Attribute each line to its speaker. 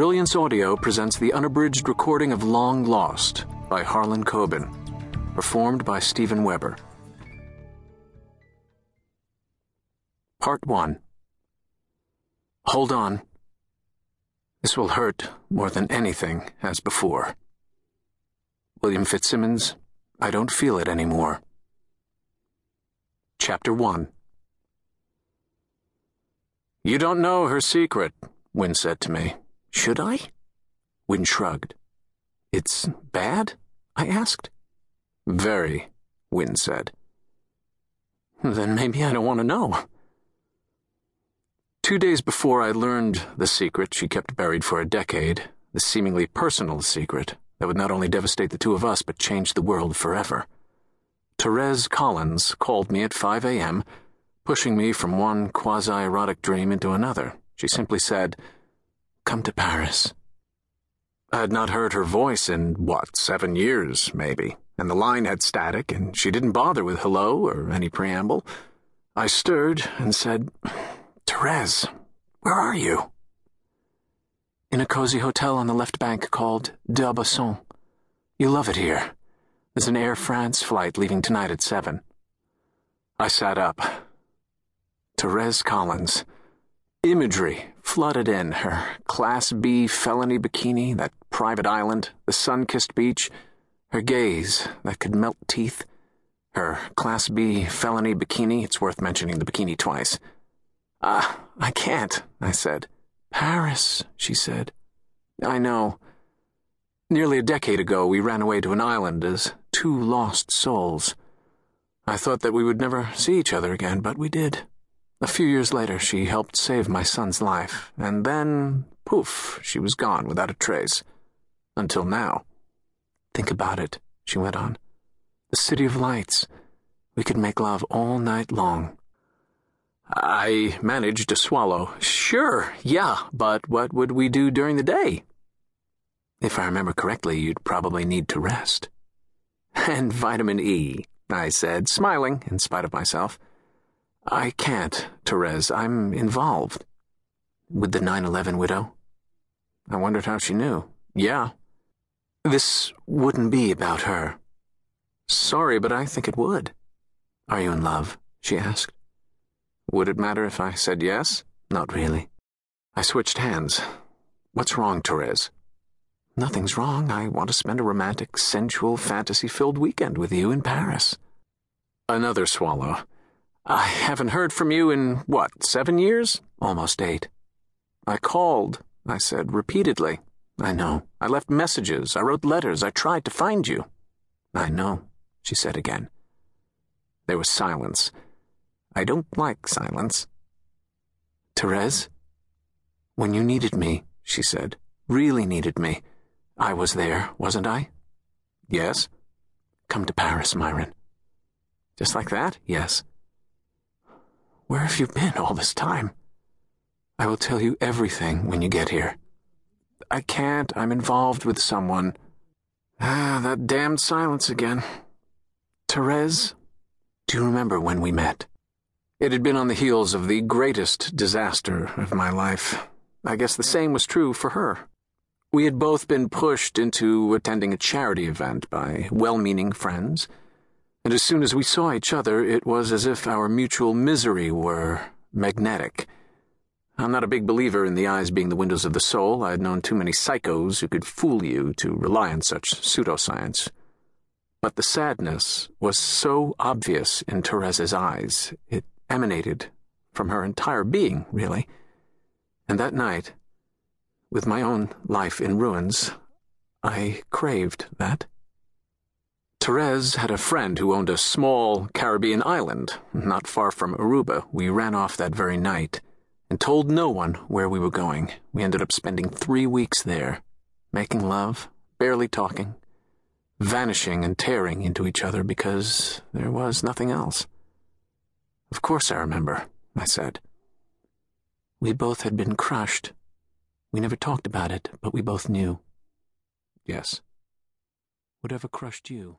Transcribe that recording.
Speaker 1: Brilliance Audio presents the unabridged recording of Long Lost by Harlan Coben, performed by Steven Weber. Part 1 Hold on. This will hurt more than anything as before. William Fitzsimmons, I don't feel it anymore. Chapter 1 You don't know her secret, Win said to me. Should I? Win shrugged. It's bad? I asked. Very, Win said. Then maybe I don't want to know. Two days before I learned the secret she kept buried for a decade, the seemingly personal secret that would not only devastate the two of us but change the world forever. Terese Collins called me at 5 a.m., pushing me from one quasi erotic dream into another. She simply said, Come to Paris. I had not heard her voice in, what, seven years, maybe, and the line had static, and she didn't bother with hello or any preamble. I stirred and said, Terese, where are you? In a cozy hotel on the left bank called D'Aubusson. You love it here. There's an Air France flight leaving tonight at seven. I sat up. Terese Collins. Imagery flooded in her Class B felony bikini, that private island, the sun kissed beach, her gaze that could melt teeth. Her Class B felony bikini, it's worth mentioning the bikini twice. Ah, uh, I can't, I said. Paris, she said. I know. Nearly a decade ago, we ran away to an island as two lost souls. I thought that we would never see each other again, but we did. A few years later, she helped save my son's life, and then, poof, she was gone without a trace. Until now. Think about it, she went on. The City of Lights. We could make love all night long. I managed to swallow. Sure, yeah, but what would we do during the day? If I remember correctly, you'd probably need to rest. And vitamin E, I said, smiling in spite of myself. I can't, Terese. I'm involved. With the 9 11 widow? I wondered how she knew. Yeah. This wouldn't be about her. Sorry, but I think it would. Are you in love? she asked. Would it matter if I said yes? Not really. I switched hands. What's wrong, Terese? Nothing's wrong. I want to spend a romantic, sensual, fantasy filled weekend with you in Paris. Another swallow. I haven't heard from you in, what, seven years? Almost eight. I called, I said repeatedly. I know. I left messages. I wrote letters. I tried to find you. I know, she said again. There was silence. I don't like silence. Terese? When you needed me, she said, really needed me, I was there, wasn't I? Yes. Come to Paris, Myron. Just like that? Yes. Where have you been all this time? I will tell you everything when you get here. I can't. I'm involved with someone. Ah, that damned silence again. Terese, do you remember when we met? It had been on the heels of the greatest disaster of my life. I guess the same was true for her. We had both been pushed into attending a charity event by well meaning friends and as soon as we saw each other, it was as if our mutual misery were magnetic. I'm not a big believer in the eyes being the windows of the soul. I had known too many psychos who could fool you to rely on such pseudoscience. But the sadness was so obvious in Terese's eyes, it emanated from her entire being, really. And that night, with my own life in ruins, I craved that. Terese had a friend who owned a small Caribbean island, not far from Aruba. We ran off that very night and told no one where we were going. We ended up spending three weeks there, making love, barely talking, vanishing and tearing into each other because there was nothing else. Of course I remember, I said. We both had been crushed. We never talked about it, but we both knew. Yes. Whatever crushed you?